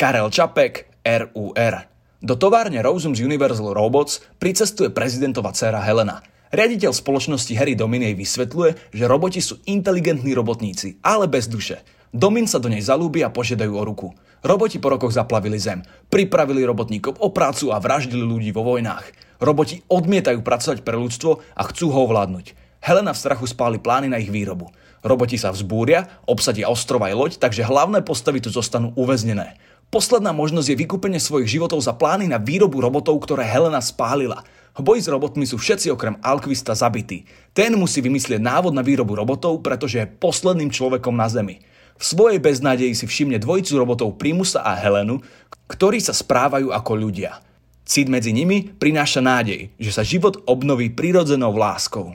Karel Čapek, RUR. Do továrne Roseums Universal Robots pricestuje prezidentová dcera Helena. Riaditeľ spoločnosti Harry Domin jej vysvetľuje, že roboti sú inteligentní robotníci, ale bez duše. Domin sa do nej zalúbi a požiadajú o ruku. Roboti po rokoch zaplavili zem, pripravili robotníkov o prácu a vraždili ľudí vo vojnách. Roboti odmietajú pracovať pre ľudstvo a chcú ho ovládnuť. Helena v strachu spáli plány na ich výrobu. Roboti sa vzbúria, obsadia ostrova aj loď, takže hlavné postavy tu zostanú uväznené. Posledná možnosť je vykúpenie svojich životov za plány na výrobu robotov, ktoré Helena spálila. V boji s robotmi sú všetci okrem Alquista zabití. Ten musí vymyslieť návod na výrobu robotov, pretože je posledným človekom na Zemi. V svojej beznádeji si všimne dvojicu robotov Primusa a Helenu, ktorí sa správajú ako ľudia. Cít medzi nimi prináša nádej, že sa život obnoví prirodzenou láskou.